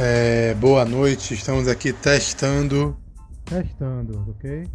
É, boa noite, estamos aqui testando. Testando, ok?